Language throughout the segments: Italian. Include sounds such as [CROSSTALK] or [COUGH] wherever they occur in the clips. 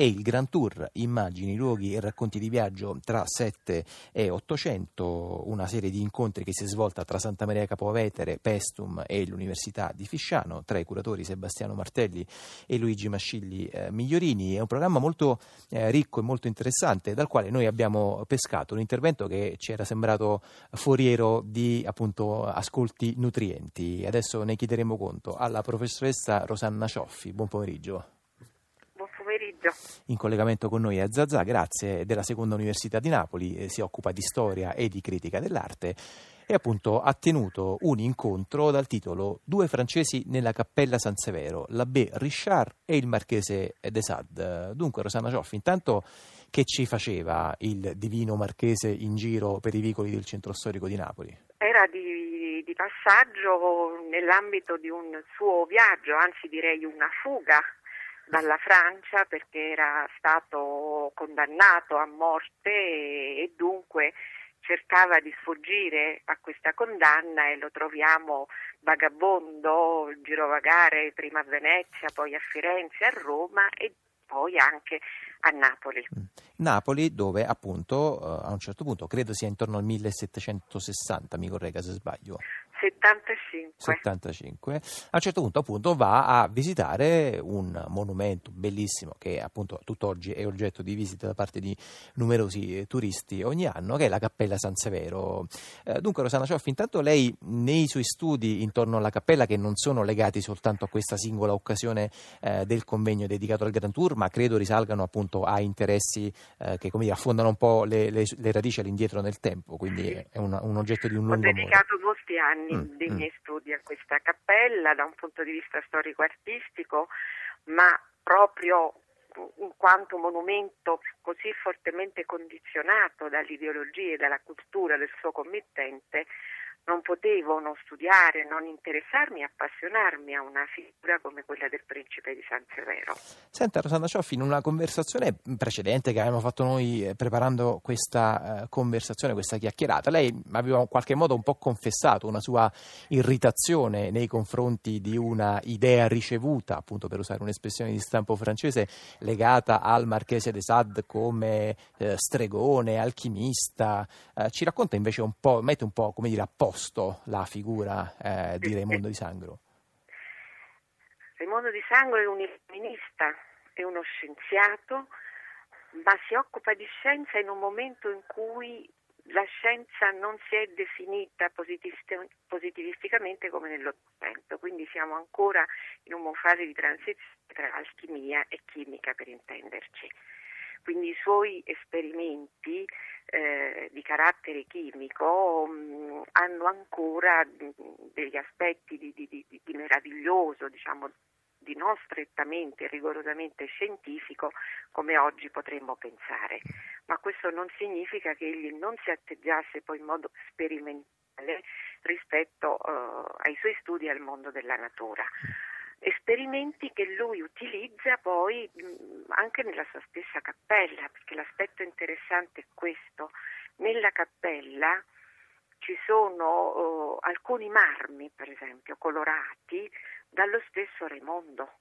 e il Grand Tour, immagini, luoghi e racconti di viaggio tra 7 e 800, una serie di incontri che si è svolta tra Santa Maria Capovetere, Pestum e l'Università di Fisciano, tra i curatori Sebastiano Martelli e Luigi Mascilli eh, Migliorini. È un programma molto eh, ricco e molto interessante dal quale noi abbiamo pescato un intervento che ci era sembrato foriero di appunto ascolti nutrienti. Adesso ne chiederemo conto alla professoressa Rosanna Cioffi. Buon pomeriggio. Pomeriggio. In collegamento con noi è Zazà, grazie, della Seconda Università di Napoli, eh, si occupa di storia e di critica dell'arte e appunto ha tenuto un incontro dal titolo Due francesi nella cappella San Severo, l'abbé Richard e il marchese de Sade. Dunque Rosanna Cioffi, intanto che ci faceva il divino marchese in giro per i vicoli del centro storico di Napoli? Era di, di passaggio nell'ambito di un suo viaggio, anzi direi una fuga dalla Francia perché era stato condannato a morte e, e dunque cercava di sfuggire a questa condanna e lo troviamo vagabondo, girovagare prima a Venezia, poi a Firenze, a Roma e poi anche a Napoli. Mm. Napoli dove appunto eh, a un certo punto, credo sia intorno al 1760, mi corregga se sbaglio. 75. 75. A un certo punto appunto va a visitare un monumento bellissimo che appunto tutt'oggi è oggetto di visita da parte di numerosi turisti ogni anno, che è la Cappella San Severo. Eh, dunque Rosanna Cioffi, intanto lei nei suoi studi intorno alla cappella, che non sono legati soltanto a questa singola occasione eh, del convegno dedicato al Grand Tour, ma credo risalgano appunto a interessi eh, che come dire, affondano un po' le, le, le, radici all'indietro nel tempo, quindi è un, un oggetto di un lungo amore. Ho dedicato molti anni anni mm, dei mm. miei studi a questa cappella da un punto di vista storico-artistico, ma proprio in quanto monumento così fortemente condizionato dall'ideologia e dalla cultura del suo committente, non potevo non studiare, non interessarmi, appassionarmi a una figura come quella del principe di San Severo. Senta Rosanna Cioffi, in una conversazione precedente che avevamo fatto noi eh, preparando questa uh, conversazione, questa chiacchierata, lei aveva in qualche modo un po' confessato una sua irritazione nei confronti di una idea ricevuta, appunto per usare un'espressione di stampo francese, legata al Marchese de Sade come uh, stregone, alchimista. Uh, ci racconta invece un po', mette un po' come dire a posto posto la figura eh, di Raimondo di Sangro? Raimondo di Sangro è un illuminista, è uno scienziato, ma si occupa di scienza in un momento in cui la scienza non si è definita positivisticamente come nell'Ottocento, quindi siamo ancora in una fase di transizione tra alchimia e chimica per intenderci. Quindi i suoi esperimenti eh, di carattere chimico mh, mm, hanno ancora mh, mm, degli aspetti di, di, di, di meraviglioso, diciamo, di non strettamente rigorosamente scientifico come oggi potremmo pensare, ma questo non significa che egli non si atteggiasse poi in modo sperimentale rispetto uh, ai suoi studi al mondo della natura esperimenti che lui utilizza poi anche nella sua stessa cappella, perché l'aspetto interessante è questo. Nella cappella ci sono uh, alcuni marmi, per esempio, colorati dallo stesso Raimondo.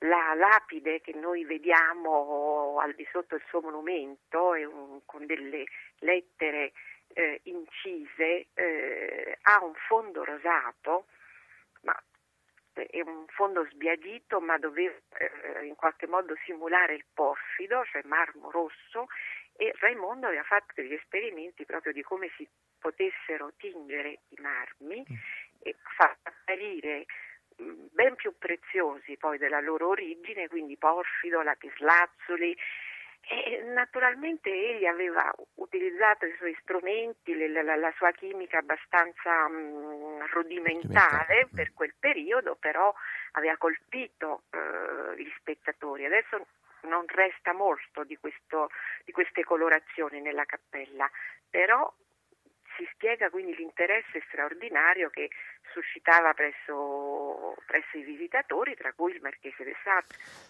La lapide che noi vediamo al di sotto del suo monumento un, con delle lettere eh, incise eh, ha un fondo rosato, ma è un fondo sbiadito ma doveva eh, in qualche modo simulare il porfido, cioè marmo rosso e Raimondo aveva fatto degli esperimenti proprio di come si potessero tingere i marmi mm. e far apparire mm, ben più preziosi poi della loro origine, quindi porfido, lapislazzuli e naturalmente egli aveva utilizzato i suoi strumenti, la, la, la sua chimica abbastanza mh, mm, rudimentale per quel periodo, però aveva colpito eh, gli spettatori. Adesso non resta molto di, questo, di queste colorazioni nella cappella, però si spiega quindi l'interesse straordinario che suscitava presso, presso, i visitatori, tra cui il Marchese de Sade.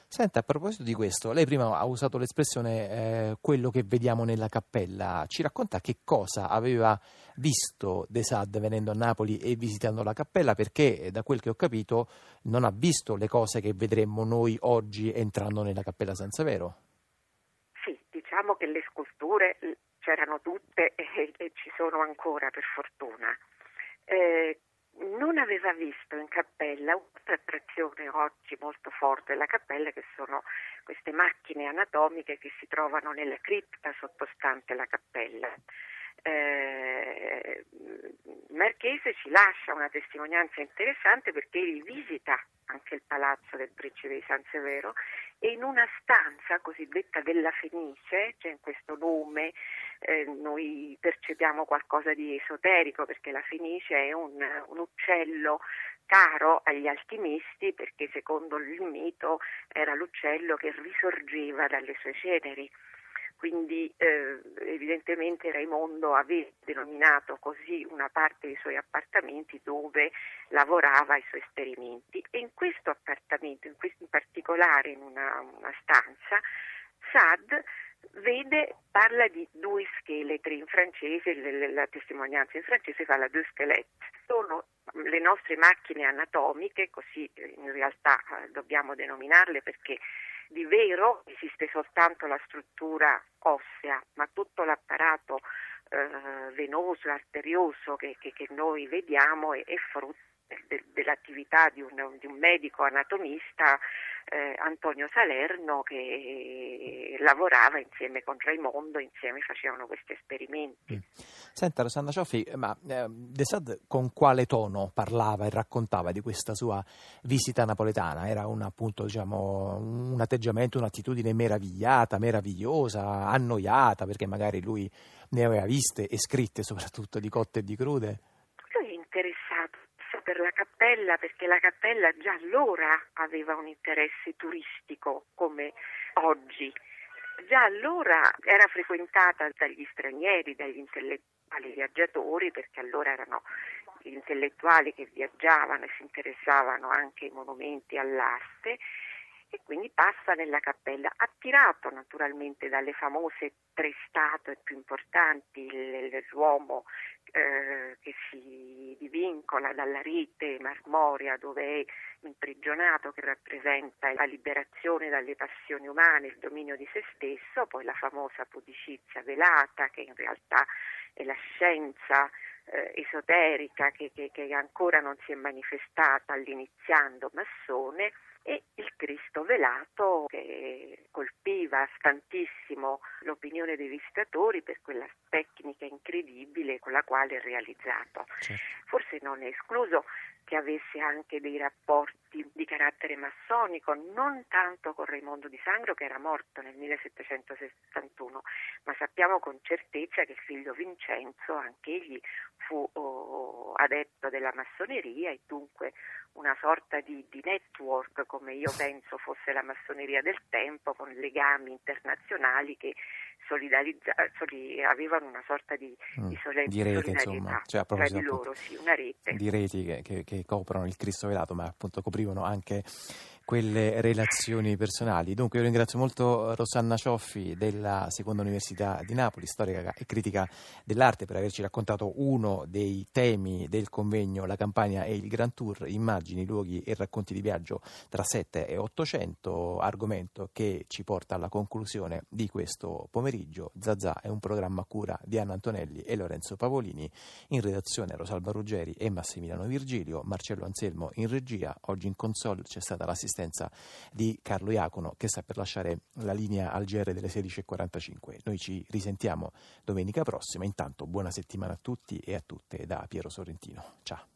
Senta, a proposito di questo, lei prima ha usato l'espressione eh, quello che vediamo nella cappella. Ci racconta che cosa aveva visto de Sade venendo a Napoli e visitando la cappella? Perché, da quel che ho capito, non ha visto le cose che vedremmo noi oggi entrando nella cappella San Severo. diciamo che le sculture c'erano tutte [LAUGHS] e, e ci sono ancora per fortuna. Eh, non aveva visto in cappella un'altra attrazione oggi molto forte della cappella che sono queste macchine anatomiche che si trovano nella cripta sottostante la cappella. Eh, Marchese ci lascia una testimonianza interessante perché rivisita anche il palazzo del principe di San Severo e in una stanza cosiddetta della Fenice, c'è in questo nome, eh, noi percepiamo qualcosa di esoterico perché la Fenice è un, un uccello caro agli alchimisti perché secondo il mito era l'uccello che risorgeva dalle sue ceneri quindi eh, evidentemente Raimondo aveva denominato così una parte dei suoi appartamenti dove lavorava ai suoi esperimenti. E in questo appartamento, in, questo, in particolare in una, una stanza, Sad vede, parla di due scheletri in francese, la testimonianza in francese fa la deux squelettes, sono le nostre macchine anatomiche, così in realtà eh, dobbiamo denominarle perché di vero esiste soltanto la struttura ossea, ma tutto l'apparato eh, venoso arterioso che, che, che, noi vediamo è, è frutto de, dell'attività di un, di un, medico anatomista eh, Antonio Salerno che lavorava insieme con Raimondo, insieme facevano questi esperimenti. Mm. Senta Rosanna Cioffi, ma eh, De Sade con quale tono parlava e raccontava di questa sua visita napoletana? Era un, appunto, diciamo, un atteggiamento, un'attitudine meravigliata, meravigliosa, annoiata, perché magari lui ne aveva viste e scritte soprattutto di cotte e di crude? Per la cappella perché la cappella già allora aveva un interesse turistico come oggi. Già allora era frequentata dagli stranieri, dagli intellettuali viaggiatori, perché allora erano gli intellettuali che viaggiavano e si interessavano anche ai monumenti all'arte e quindi passa nella cappella, attirato naturalmente dalle famose tre statue più importanti, l'uomo eh, che si divincola dalla rete marmorea dove è imprigionato, che rappresenta la liberazione dalle passioni umane, il dominio di se stesso, poi la famosa pudicizia velata che in realtà è la scienza eh, esoterica che, che, che ancora non si è manifestata all'iniziando massone e il Cristo velato che colpiva tantissimo l'opinione dei visitatori per quella tecnica incredibile con la quale è realizzato. Certo. Forse non è escluso che avesse anche dei rapporti di carattere massonico, non tanto con Raimondo di Sangro che era morto nel 1761, ma sappiamo con certezza che il figlio Vincenzo, anche egli fu oh, adepto della massoneria e dunque una sorta di, di, network, come io penso fosse la massoneria del tempo, con legami internazionali che avevano una sorta di, mm, di, sole- di rete, insomma, cioè, tra di loro, sì, una rete. Di reti che, che, che coprono il Cristo velato, ma appunto coprivano anche quelle relazioni personali. Dunque io ringrazio molto Rosanna Cioffi della Seconda Università di Napoli, storica e critica dell'arte, per averci raccontato uno dei temi del convegno La campagna e il Grand Tour, immagini, luoghi e racconti di viaggio tra 7 e 800, argomento che ci porta alla conclusione di questo pomeriggio. Zazà è un programma a cura di Anna Antonelli e Lorenzo Pavolini, in redazione Rosalba Ruggeri e Massimiliano Virgilio, Marcello Anselmo in regia, oggi in console c'è stata l'assistenza assistenza di Carlo Iacono che sta per lasciare la linea al GR delle 16.45. Noi ci risentiamo domenica prossima. Intanto buona settimana a tutti e a tutte da Piero Sorrentino. Ciao.